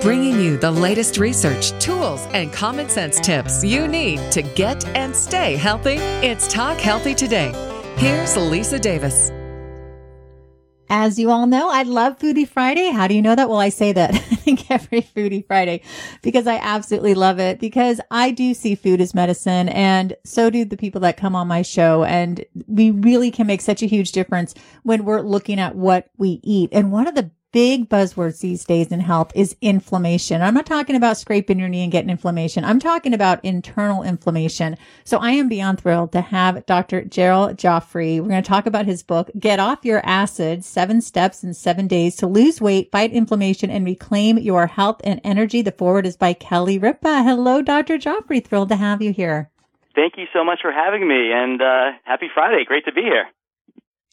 bringing you the latest research, tools, and common sense tips you need to get and stay healthy. It's Talk Healthy Today. Here's Lisa Davis. As you all know, I love Foodie Friday. How do you know that? Well, I say that I think every Foodie Friday because I absolutely love it because I do see food as medicine and so do the people that come on my show. And we really can make such a huge difference when we're looking at what we eat. And one of the big buzzwords these days in health is inflammation. I'm not talking about scraping your knee and getting inflammation. I'm talking about internal inflammation. So I am beyond thrilled to have Dr. Daryl Gioffre. We're going to talk about his book, Get Off Your Acid, Seven Steps in Seven Days to Lose Weight, Fight Inflammation, and Reclaim Your Health and Energy. The forward is by Kelly Ripa. Hello, Dr. Gioffre. Thrilled to have you here. Thank you so much for having me and uh, happy Friday. Great to be here.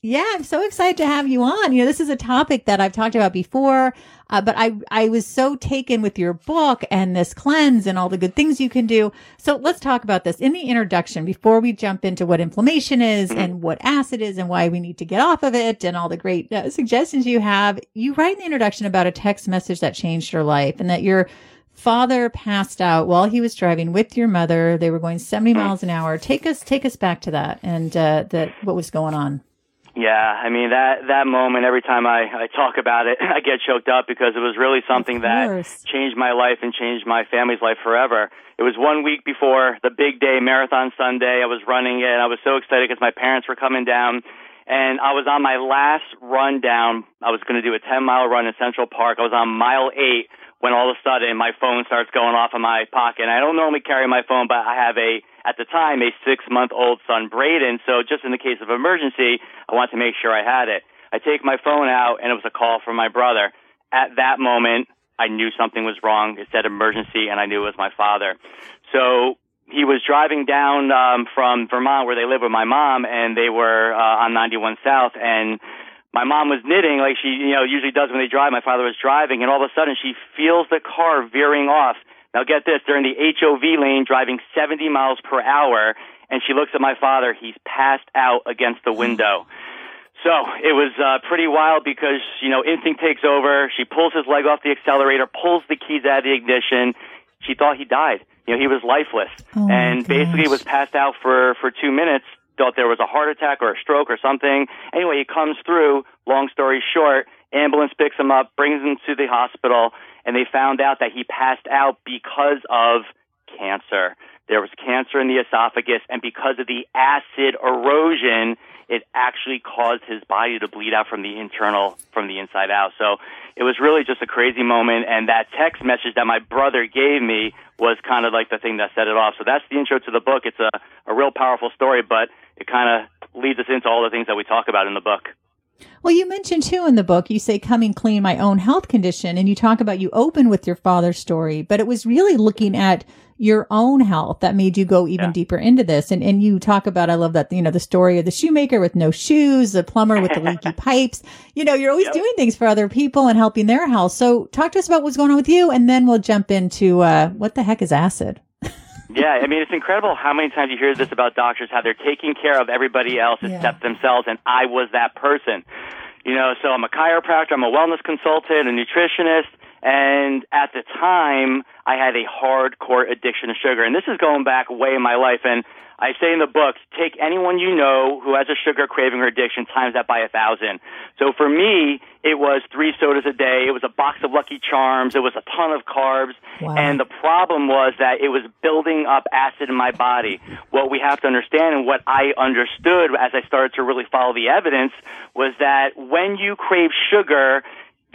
Yeah, I'm so excited to have you on. You know, this is a topic that I've talked about before, uh, but I I was so taken with your book and this cleanse and all the good things you can do. So let's talk about this in the introduction before we jump into what inflammation is mm-hmm. and what acid is and why we need to get off of it and all the great uh, suggestions you have. You write in the introduction about a text message that changed your life and that your father passed out while he was driving with your mother. They were going 70 mm-hmm. miles an hour. Take us take us back to that and uh, that what was going on. Yeah, I mean that that moment. Every time I I talk about it, I get choked up because it was really something that changed my life and changed my family's life forever. It was one week before the big day, Marathon Sunday. I was running it. and I was so excited because my parents were coming down, and I was on my last run down. I was going to do a 10 mile run in Central Park. I was on mile eight when all of a sudden my phone starts going off in my pocket. And I don't normally carry my phone, but I have a, at the time, a six month old son, Braden. So just in the case of emergency, I wanted to make sure I had it. I take my phone out and it was a call from my brother. At that moment, I knew something was wrong. It said emergency and I knew it was my father. So he was driving down um, from Vermont where they live with my mom and they were uh, on 91 South and my mom was knitting like she you know usually does when they drive. My father was driving, and all of a sudden she feels the car veering off. Now get this, they're in the HOV lane driving 70 miles per hour, and she looks at my father. He's passed out against the window. So it was uh, pretty wild because you know instinct takes over. She pulls his leg off the accelerator, pulls the keys out of the ignition. She thought he died. You know he was lifeless, oh and basically was passed out for for two minutes thought there was a heart attack or a stroke or something. Anyway, he comes through. Long story short, ambulance picks him up, brings him to the hospital, and they found out that he passed out because of cancer. There was cancer in the esophagus, and because of the acid erosion, it actually caused his body to bleed out from the internal, from the inside out. So it was really just a crazy moment, and that text message that my brother gave me was kind of like the thing that set it off. So that's the intro to the book. It's a, a real powerful story, but it kind of leads us into all the things that we talk about in the book. Well, you mentioned too in the book, you say coming clean my own health condition, and you talk about you open with your father's story, but it was really looking at your own health that made you go even yeah. deeper into this. And, and you talk about, I love that, you know, the story of the shoemaker with no shoes, the plumber with the leaky pipes. You know, you're always yep. doing things for other people and helping their health. So talk to us about what's going on with you, and then we'll jump into, uh, what the heck is acid? Yeah, I mean, it's incredible how many times you hear this about doctors, how they're taking care of everybody else yeah. except themselves, and I was that person. You know, so I'm a chiropractor, I'm a wellness consultant, a nutritionist, and at the time, I had a hardcore addiction to sugar. And this is going back way in my life. And I say in the book, take anyone you know who has a sugar craving or addiction, times that by a thousand. So for me, it was three sodas a day. It was a box of Lucky Charms. It was a ton of carbs. Wow. And the problem was that it was building up acid in my body. What we have to understand and what I understood as I started to really follow the evidence was that when you crave sugar,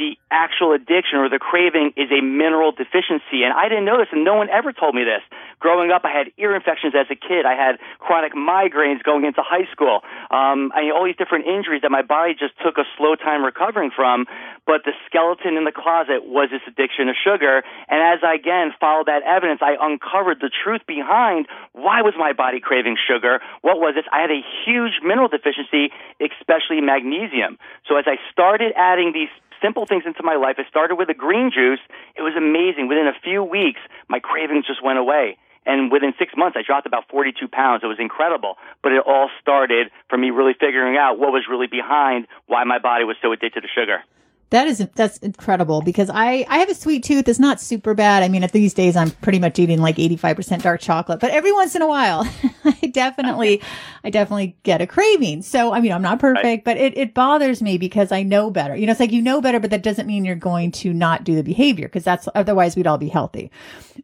the actual addiction or the craving is a mineral deficiency. And I didn't know this, and no one ever told me this. Growing up, I had ear infections as a kid. I had chronic migraines going into high school. Um, I had all these different injuries that my body just took a slow time recovering from. But the skeleton in the closet was this addiction to sugar. And as I again followed that evidence, I uncovered the truth behind why was my body craving sugar? What was this? I had a huge mineral deficiency, especially magnesium. So as I started adding these simple things into my life. It started with a green juice. It was amazing. Within a few weeks, my cravings just went away. And within six months, I dropped about 42 pounds. It was incredible. But it all started from me really figuring out what was really behind why my body was so addicted to sugar. That is that's incredible because I I have a sweet tooth. It's not super bad. I mean, at these days, I'm pretty much eating like 85% dark chocolate, but every once in a while, I definitely I definitely get a craving. So I mean, I'm not perfect, right. but it it bothers me because I know better. You know, it's like you know better, but that doesn't mean you're going to not do the behavior because that's otherwise we'd all be healthy.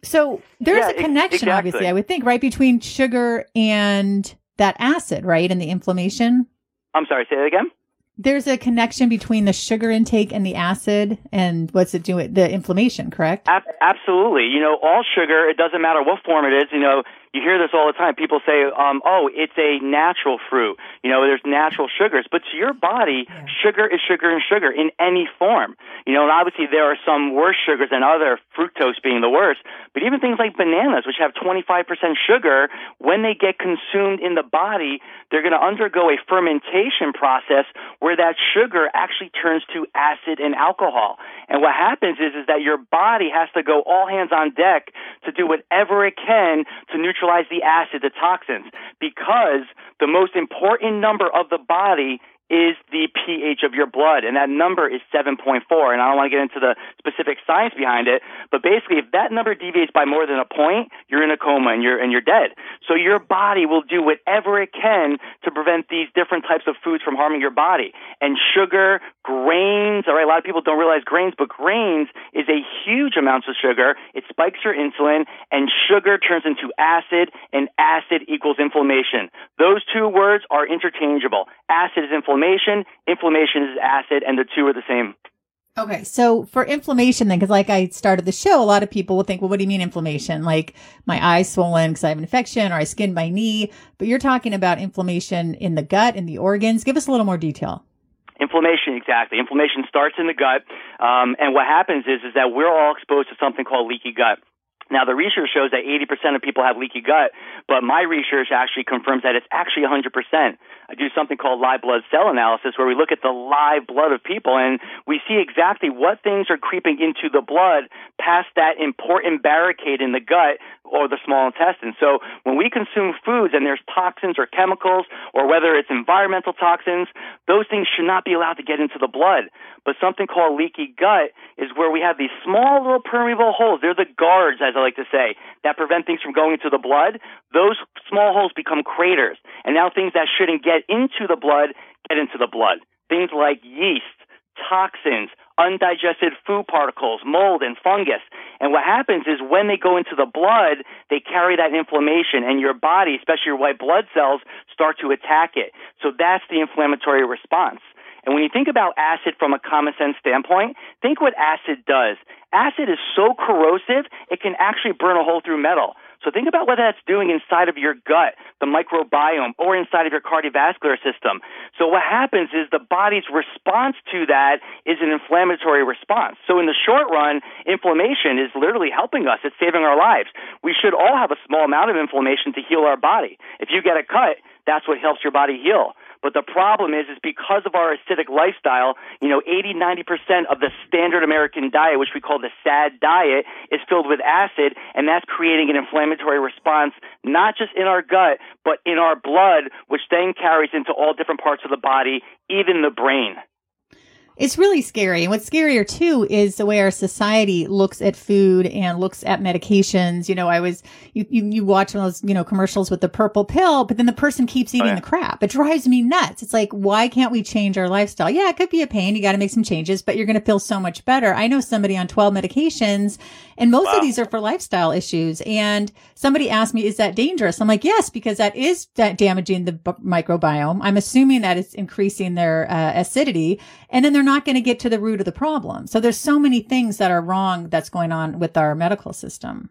So there's yeah, a connection, exactly. obviously, I would think, right between sugar and that acid, right, and the inflammation. I'm sorry, say that again there's a connection between the sugar intake and the acid and what's it doing the inflammation correct? Absolutely. You know all sugar it doesn't matter what form it is you know you hear this all the time. People say, um, "Oh, it's a natural fruit." You know, there's natural sugars, but to your body, yeah. sugar is sugar and sugar in any form. You know, and obviously there are some worse sugars than other, fructose being the worst. But even things like bananas, which have 25% sugar, when they get consumed in the body, they're going to undergo a fermentation process where that sugar actually turns to acid and alcohol. And what happens is, is that your body has to go all hands on deck to do whatever it can to neutralize neutralize the acid, the toxins, because the most important number of the body is the pH of your blood, and that number is 7.4. And I don't want to get into the specific science behind it, but basically, if that number deviates by more than a point, you're in a coma and you're and you're dead. So your body will do whatever it can to prevent these different types of foods from harming your body. And sugar, grains, all right, a lot of people don't realize grains, but grains is a huge amounts of sugar. It spikes your insulin, and sugar turns into acid, and acid equals inflammation. Those two words are interchangeable. Acid is inflammation inflammation. Inflammation is acid, and the two are the same. Okay, so for inflammation, then, because like I started the show, a lot of people will think, well, what do you mean inflammation? Like my eye's swollen because I have an infection, or I skinned my knee. But you're talking about inflammation in the gut, in the organs. Give us a little more detail. Inflammation, exactly. Inflammation starts in the gut, um, and what happens is is that we're all exposed to something called leaky gut. Now, the research shows that 80% of people have leaky gut, but my research actually confirms that it's actually 100%. I do something called live blood cell analysis where we look at the live blood of people and we see exactly what things are creeping into the blood past that important barricade in the gut or the small intestine. So when we consume foods and there's toxins or chemicals or whether it's environmental toxins, those things should not be allowed to get into the blood. But something called leaky gut is where we have these small little permeable holes. They're the guards, as I like to say, that prevent things from going into the blood. Those small holes become craters. And now things that shouldn't get into the blood get into the blood. Things like yeast, toxins, undigested food particles, mold, and fungus. And what happens is when they go into the blood, they carry that inflammation, and your body, especially your white blood cells, start to attack it. So that's the inflammatory response. And when you think about acid from a common sense standpoint, think what acid does. Acid is so corrosive, it can actually burn a hole through metal. So think about what that's doing inside of your gut, the microbiome, or inside of your cardiovascular system. So what happens is the body's response to that is an inflammatory response. So in the short run, inflammation is literally helping us. It's saving our lives. We should all have a small amount of inflammation to heal our body. If you get a cut, that's what helps your body heal. But the problem is, is because of our acidic lifestyle, you know, 80, 90% of the standard American diet, which we call the SAD diet, is filled with acid, and that's creating an inflammatory response, not just in our gut, but in our blood, which then carries into all different parts of the body, even the brain. It's really scary. And what's scarier too is the way our society looks at food and looks at medications. You know, I was, you, you, you watch those, you know, commercials with the purple pill, but then the person keeps eating oh, yeah. the crap. It drives me nuts. It's like, why can't we change our lifestyle? Yeah, it could be a pain. You got to make some changes, but you're going to feel so much better. I know somebody on 12 medications and most wow. of these are for lifestyle issues. And somebody asked me, is that dangerous? I'm like, yes, because that is that damaging the microbiome. I'm assuming that it's increasing their uh, acidity and then they're not going to get to the root of the problem. So there's so many things that are wrong that's going on with our medical system.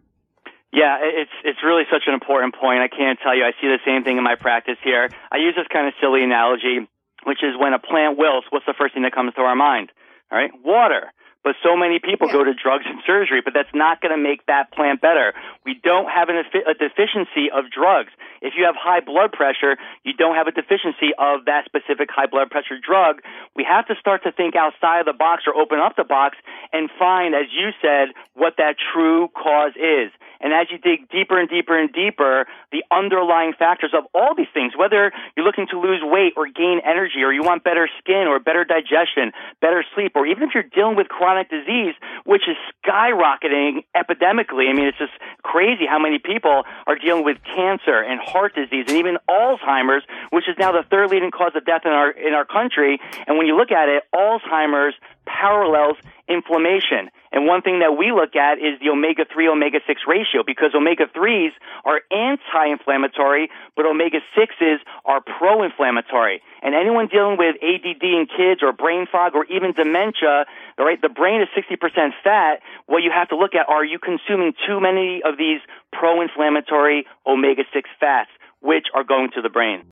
Yeah, it's it's really such an important point. I can't tell you. I see the same thing in my practice here. I use this kind of silly analogy, which is when a plant wilts, what's the first thing that comes to our mind? All right, water. But so many people yeah. go to drugs and surgery, but that's not going to make that plant better. We don't have an, a deficiency of drugs. If you have high blood pressure, you don't have a deficiency of that specific high blood pressure drug. We have to start to think outside of the box or open up the box and find, as you said, what that true cause is. And as you dig deeper and deeper and deeper, the underlying factors of all these things, whether you're looking to lose weight or gain energy, or you want better skin or better digestion, better sleep, or even if you're dealing with chronic disease, which is skyrocketing epidemically. I mean, it's just crazy how many people are dealing with cancer and heart disease and even Alzheimer's, which is now the third leading cause of death in our in our country. And when you look at it, Alzheimer's parallels inflammation. And one thing that we look at is the omega 3 omega 6 ratio because omega 3s are anti inflammatory, but omega 6s are pro inflammatory. And anyone dealing with ADD in kids or brain fog or even dementia, right, the brain is 60% fat. What you have to look at are you consuming too many of these pro inflammatory omega 6 fats, which are going to the brain?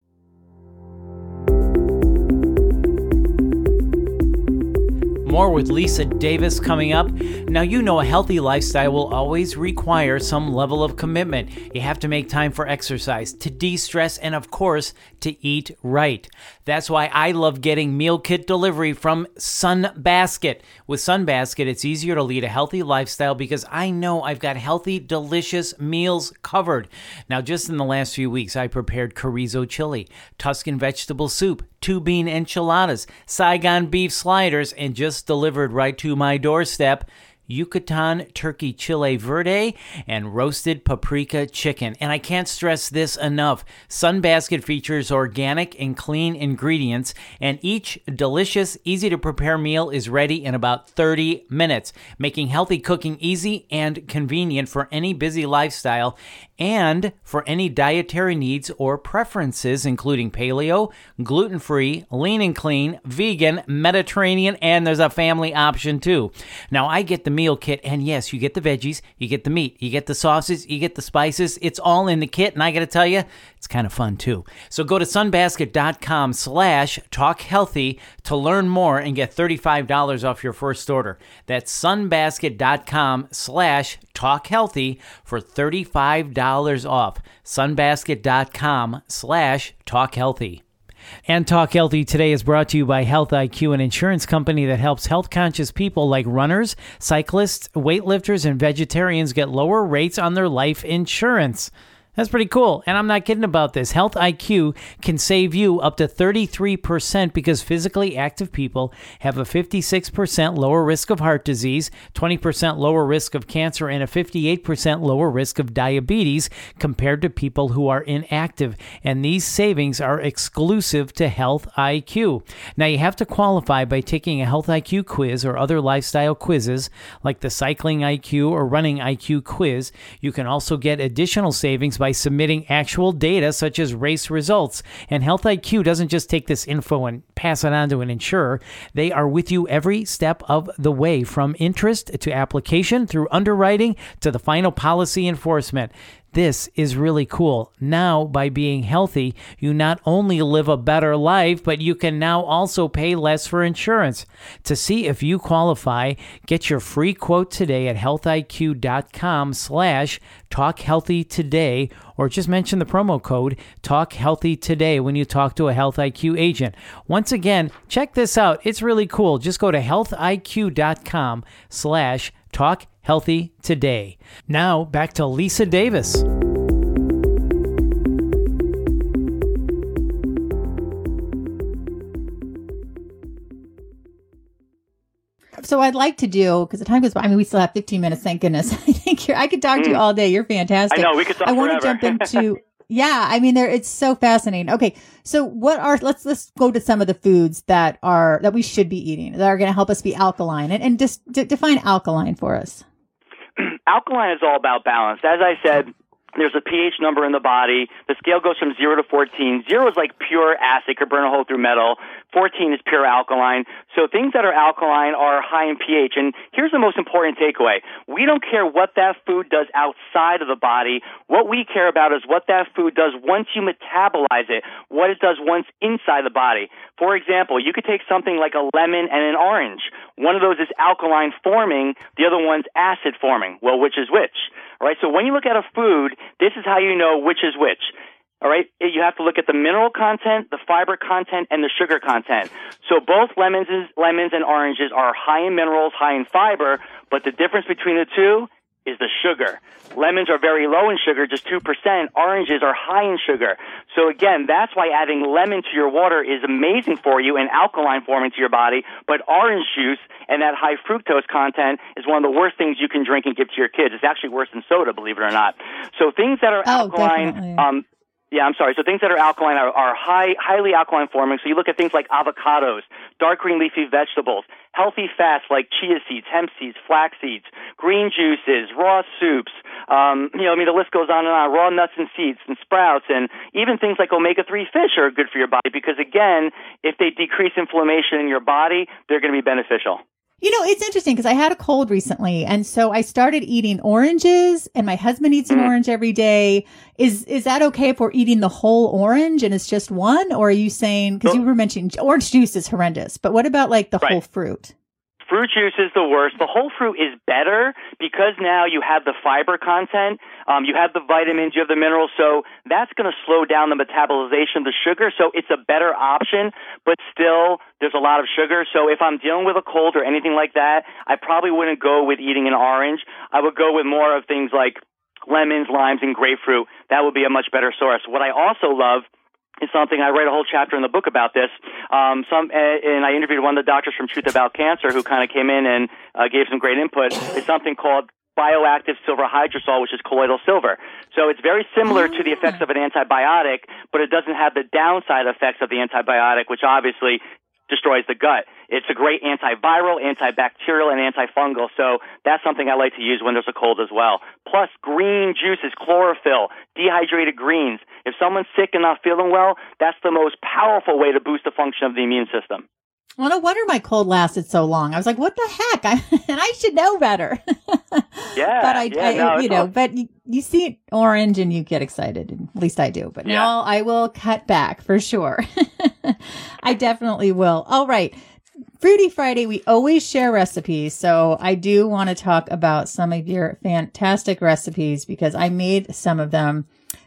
More with Lisa Davis coming up. Now, you know a healthy lifestyle will always require some level of commitment. You have to make time for exercise, to de stress, and of course, to eat right. That's why I love getting meal kit delivery from Sunbasket. With Sunbasket, it's easier to lead a healthy lifestyle because I know I've got healthy, delicious meals covered. Now, just in the last few weeks, I prepared chorizo chili, Tuscan vegetable soup, two bean enchiladas, Saigon beef sliders, and just delivered right to my doorstep. Yucatan turkey chile verde, and roasted paprika chicken. And I can't stress this enough. Sunbasket features organic and clean ingredients, and each delicious, easy to prepare meal is ready in about 30 minutes, making healthy cooking easy and convenient for any busy lifestyle and for any dietary needs or preferences, including paleo, gluten free, lean and clean, vegan, Mediterranean, and there's a family option too. Now, I get the meal kit, and yes, you get the veggies, you get the meat, you get the sauces, you get the spices. It's all in the kit, and I got to tell you, it's kind of fun too. So go to sunbasket.com slash talk healthy to learn more and get $35 off your first order. That's sunbasket.com slash talk healthy for $35 off. sunbasket.com slash talk healthy. And Talk Healthy today is brought to you by Health IQ, an insurance company that helps health conscious people like runners, cyclists, weightlifters, and vegetarians get lower rates on their life insurance. That's pretty cool. And I'm not kidding about this. Health IQ can save you up to 33% because physically active people have a 56% lower risk of heart disease, 20% lower risk of cancer, and a 58% lower risk of diabetes compared to people who are inactive. And these savings are exclusive to Health IQ. Now, you have to qualify by taking a Health IQ quiz or other lifestyle quizzes like the Cycling IQ or Running IQ quiz. You can also get additional savings by by submitting actual data such as race results. And Health IQ doesn't just take this info and pass it on to an insurer, they are with you every step of the way from interest to application through underwriting to the final policy enforcement. This is really cool. Now, by being healthy, you not only live a better life, but you can now also pay less for insurance. To see if you qualify, get your free quote today at healthiq.com slash talkhealthytoday or just mention the promo code talkhealthytoday when you talk to a Health IQ agent. Once again, check this out. It's really cool. Just go to healthiq.com slash talk healthy today. Now, back to Lisa Davis. So I'd like to do because the time goes by. I mean, we still have 15 minutes. Thank goodness. I think I could talk mm. to you hmm. all day. You're fantastic. I know we could talk. I want to jump into yeah, I mean, there it's so fascinating. Okay, so what are let's let's go to some of the foods that are that we should be eating that are going to help us be alkaline and and just d- define alkaline for us. Alkaline is all about balance. As I said, there's a pH number in the body. The scale goes from 0 to 14. 0 is like pure acid, could burn a hole through metal. 14 is pure alkaline. So things that are alkaline are high in pH. And here's the most important takeaway. We don't care what that food does outside of the body. What we care about is what that food does once you metabolize it, what it does once inside the body. For example, you could take something like a lemon and an orange. One of those is alkaline forming, the other one's acid forming. Well, which is which? All right, so when you look at a food, this is how you know which is which. All right, you have to look at the mineral content, the fiber content, and the sugar content. So both lemons, lemons and oranges are high in minerals, high in fiber, but the difference between the two is the sugar. Lemons are very low in sugar, just 2%. Oranges are high in sugar. So again, that's why adding lemon to your water is amazing for you and alkaline forming to your body. But orange juice and that high fructose content is one of the worst things you can drink and give to your kids. It's actually worse than soda, believe it or not. So things that are oh, alkaline, um, yeah, I'm sorry. So things that are alkaline are, are high, highly alkaline forming. So you look at things like avocados, dark green leafy vegetables, healthy fats like chia seeds, hemp seeds, flax seeds, green juices, raw soups. Um, you know, I mean, the list goes on and on. Raw nuts and seeds and sprouts, and even things like omega-3 fish are good for your body because, again, if they decrease inflammation in your body, they're going to be beneficial. You know, it's interesting because I had a cold recently. And so I started eating oranges and my husband eats an mm. orange every day. Is, is that okay if we're eating the whole orange and it's just one? Or are you saying, cause you were mentioning orange juice is horrendous, but what about like the right. whole fruit? Fruit juice is the worst. The whole fruit is better because now you have the fiber content, um, you have the vitamins, you have the minerals, so that's going to slow down the metabolization of the sugar. So it's a better option, but still there's a lot of sugar. So if I'm dealing with a cold or anything like that, I probably wouldn't go with eating an orange. I would go with more of things like lemons, limes, and grapefruit. That would be a much better source. What I also love is something I write a whole chapter in the book about this. Um, some and I interviewed one of the doctors from Truth About Cancer who kind of came in and uh, gave some great input. It's something called bioactive silver hydrosol, which is colloidal silver. So it's very similar to the effects of an antibiotic, but it doesn't have the downside effects of the antibiotic, which obviously destroys the gut. It's a great antiviral, antibacterial, and antifungal. So that's something I like to use when there's a cold as well. Plus, green juices, chlorophyll, dehydrated greens. If someone's sick and not feeling well, that's the most powerful way to boost the function of the immune system. Well, no wonder my cold lasted so long. I was like, "What the heck?" I, and I should know better. yeah, but I, yeah, I no, you know, but you, you, see orange and you get excited. At least I do. But yeah. now I will cut back for sure. I definitely will. All right. Foodie Friday, we always share recipes. So I do want to talk about some of your fantastic recipes because I made some of them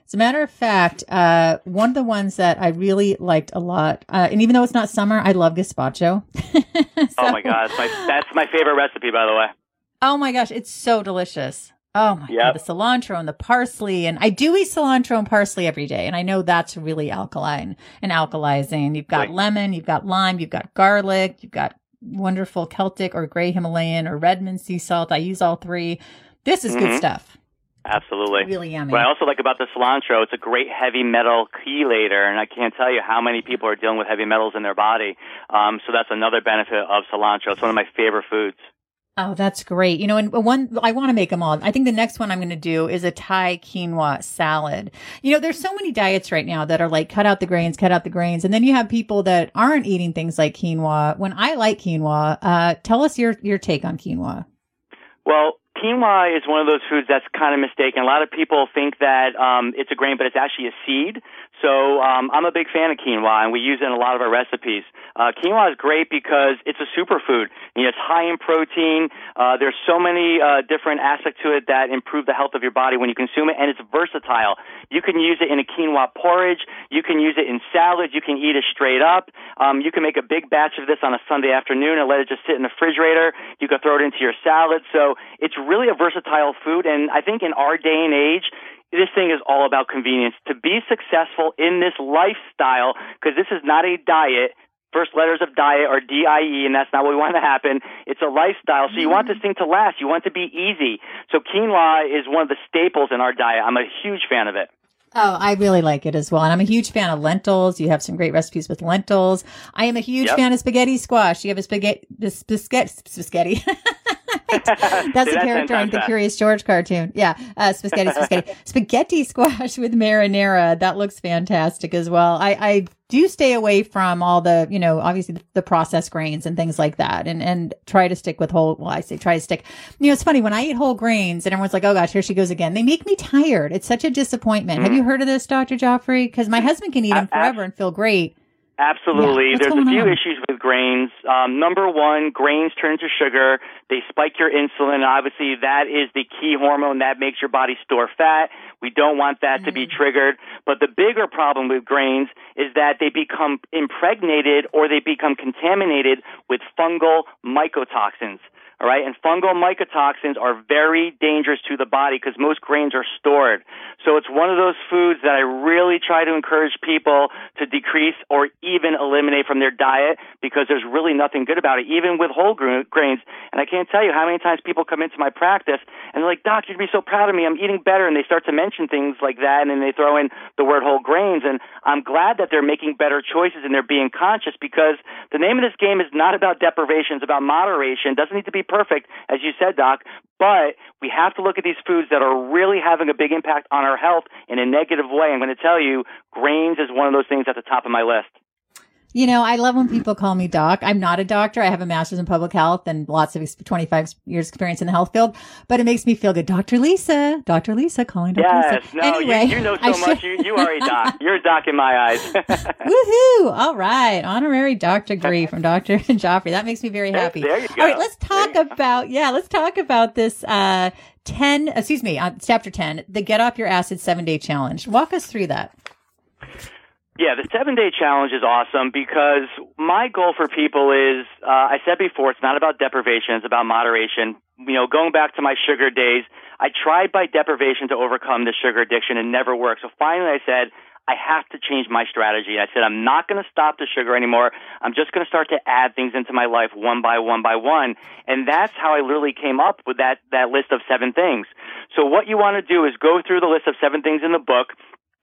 as a matter of fact, uh, one of the ones that I really liked a lot, uh, and even though it's not summer, I love gazpacho. so, oh my god, my, that's my favorite recipe, by the way. Oh my gosh, it's so delicious. Oh my yep. god, the cilantro and the parsley, and I do eat cilantro and parsley every day, and I know that's really alkaline and alkalizing. You've got right. lemon, you've got lime, you've got garlic, you've got wonderful Celtic or gray Himalayan or Redmond sea salt. I use all three. This is mm-hmm. good stuff. Absolutely. Really yummy. What I also like about the cilantro, it's a great heavy metal chelator, and I can't tell you how many people are dealing with heavy metals in their body. Um, so that's another benefit of cilantro. It's one of my favorite foods. Oh, that's great. You know, and one, I want to make them all. I think the next one I'm going to do is a Thai quinoa salad. You know, there's so many diets right now that are like cut out the grains, cut out the grains. And then you have people that aren't eating things like quinoa. When I like quinoa, uh, tell us your, your take on quinoa. Well, quinoa is one of those foods that's kind of mistaken. A lot of people think that um, it's a grain, but it's actually a seed. So um, I'm a big fan of quinoa, and we use it in a lot of our recipes. Uh, quinoa is great because it's a superfood. You know, it's high in protein. Uh, there's so many uh, different aspects to it that improve the health of your body when you consume it, and it's versatile. You can use it in a quinoa porridge. You can use it in salads. You can eat it straight up. Um, you can make a big batch of this on a Sunday afternoon and let it just sit in the refrigerator. You can throw it into your salad. So it's really a versatile food, and I think in our day and age, this thing is all about convenience. To be successful in this lifestyle, because this is not a diet, first letters of diet are D-I-E, and that's not what we want to happen. It's a lifestyle, so you want this mm-hmm. thing to last. You want it to be easy. So quinoa is one of the staples in our diet. I'm a huge fan of it. Oh, I really like it as well. And I'm a huge fan of lentils. You have some great recipes with lentils. I am a huge yep. fan of spaghetti squash. You have a spaghetti, the spaghetti, spaghetti. That's a character on the Curious George cartoon. Yeah. Uh, spaghetti, spaghetti, spaghetti squash with marinara. That looks fantastic as well. I, I do stay away from all the, you know, obviously the, the, processed grains and things like that and, and try to stick with whole, well, I say try to stick, you know, it's funny when I eat whole grains and everyone's like, oh gosh, here she goes again. They make me tired. It's such a disappointment. Mm. Have you heard of this, Dr. Gioffre? Cause my husband can eat them forever and feel great. Absolutely. Yeah. There's a few on? issues with grains. Um, number one, grains turn to sugar. They spike your insulin. Obviously, that is the key hormone that makes your body store fat. We don't want that mm-hmm. to be mm. triggered. But the bigger problem with grains is that they become impregnated or they become contaminated with fungal mycotoxins. All right. And fungal mycotoxins are very dangerous to the body because most grains are stored. So it's one of those foods that I really try to encourage people to decrease or even eliminate from their diet because there's really nothing good about it, even with whole grains. And I can't tell you how many times people come into my practice and they're like, Doc, you'd be so proud of me. I'm eating better. And they start to mention things like that. And then they throw in the word whole grains. And I'm glad that they're making better choices and they're being conscious because the name of this game is not about deprivation. It's about moderation. It doesn't need to be perfect, as you said, Doc, but we have to look at these foods that are really having a big impact on our health in a negative way. I'm going to tell you, grains is one of those things at the top of my list. You know, I love when people call me doc. I'm not a doctor. I have a master's in public health and lots of 25 years experience in the health field, but it makes me feel good. Dr. Lisa, Dr. Lisa calling Dr. Yes, Lisa. no, anyway, you, you know so much. You, you are a doc. You're a doc in my eyes. Woohoo. All right. Honorary doctor degree from Dr. Gioffre. That makes me very happy. There, there you go. All right. Let's talk about, yeah, let's talk about this, uh, 10, excuse me, uh, chapter 10, the get off your acid seven day challenge. Walk us through that. Yeah, the seven day challenge is awesome because my goal for people is, uh, I said before, it's not about deprivation, it's about moderation. You know, going back to my sugar days, I tried by deprivation to overcome the sugar addiction and never worked. So finally I said, I have to change my strategy. I said, I'm not going to stop the sugar anymore. I'm just going to start to add things into my life one by one by one. And that's how I literally came up with that, that list of seven things. So what you want to do is go through the list of seven things in the book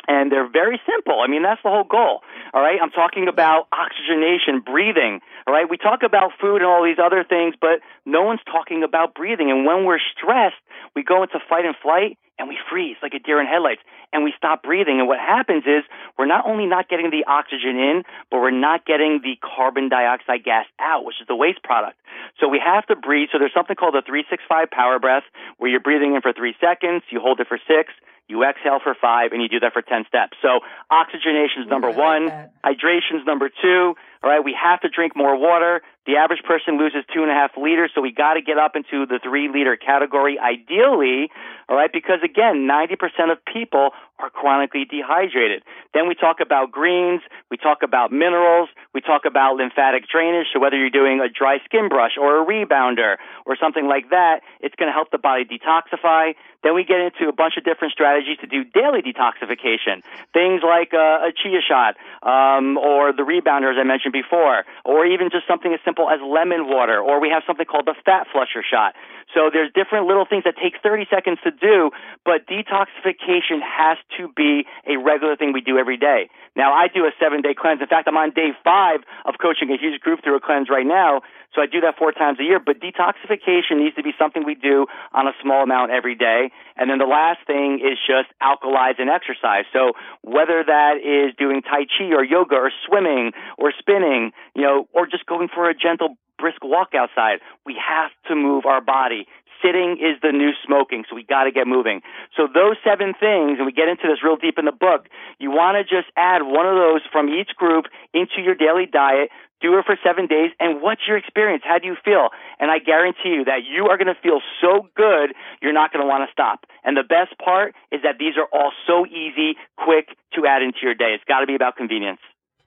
and they're very simple. I mean, that's the whole goal. All right. I'm talking about oxygenation, breathing. All right. We talk about food and all these other things, but no one's talking about breathing. And when we're stressed, we go into fight and flight and we freeze like a deer in headlights and we stop breathing. And what happens is we're not only not getting the oxygen in, but we're not getting the carbon dioxide gas out, which is the waste product. So we have to breathe. So there's something called the 365 power breath where you're breathing in for three seconds, you hold it for six, you exhale for five, and you do that for 10 steps. So oxygenation is number one. Hydration is number two. All right. We have to drink more water. The average person loses two and a half liters, so we got to get up into the three liter category ideally, all right, because again, 90% of people are chronically dehydrated. Then we talk about greens, we talk about minerals, we talk about lymphatic drainage, so whether you're doing a dry skin brush or a rebounder or something like that, it's going to help the body detoxify. Then we get into a bunch of different strategies to do daily detoxification. Things like uh, a chia shot, um, or the rebounder, as I mentioned before, or even just something as simple as lemon water, or we have something called the fat flusher shot. So there's different little things that take 30 seconds to do, but detoxification has to be a regular thing we do every day. Now I do a seven day cleanse. In fact, I'm on day five of coaching a huge group through a cleanse right now. So I do that four times a year, but detoxification needs to be something we do on a small amount every day. And then the last thing is just alkalize and exercise. So whether that is doing Tai Chi or yoga or swimming or spinning, you know, or just going for a gentle brisk walk outside. We have to move our body. Sitting is the new smoking, so we got to get moving. So those seven things, and we get into this real deep in the book, you want to just add one of those from each group into your daily diet. Do it for seven days, and what's your experience? How do you feel? And I guarantee you that you are going to feel so good, you're not going to want to stop. And the best part is that these are all so easy, quick to add into your day. It's got to be about convenience.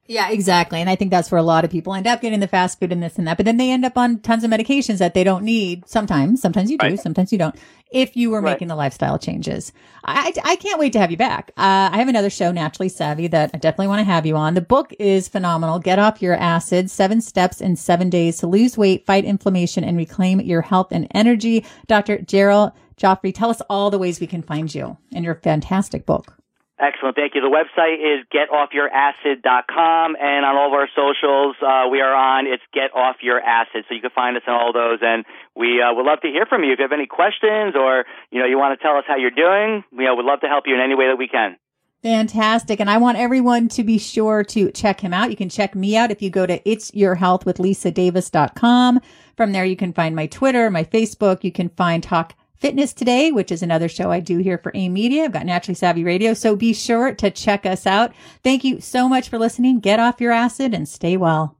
Yeah, exactly. And I think that's where a lot of people end up getting the fast food and this and that, but then they end up on tons of medications that they don't need. Sometimes, sometimes you do, right. sometimes you don't. If you were right. making the lifestyle changes, I, I can't wait to have you back. Uh, I have another show, Naturally Savvy, that I definitely want to have you on. The book is phenomenal. Get off your acid, seven steps in seven days to lose weight, fight inflammation, and reclaim your health and energy. Dr. Daryl Gioffre, tell us all the ways we can find you and your fantastic book. Excellent. Thank you. The website is getoffyouracid.com and on all of our socials, uh, we are on, it's Get Off Your Acid. So you can find us on all those and we, uh, would love to hear from you. If you have any questions or, you know, you want to tell us how you're doing, we'd love to help you in any way that we can. Fantastic. And I want everyone to be sure to check him out. You can check me out if you go to itsyourhealthwithlisadavis.com. From there, you can find my Twitter, my Facebook. You can find Talk Fitness Today, which is another show I do here for AIM Media. I've got Naturally Savvy Radio. So be sure to check us out. Thank you so much for listening. Get off your acid and stay well.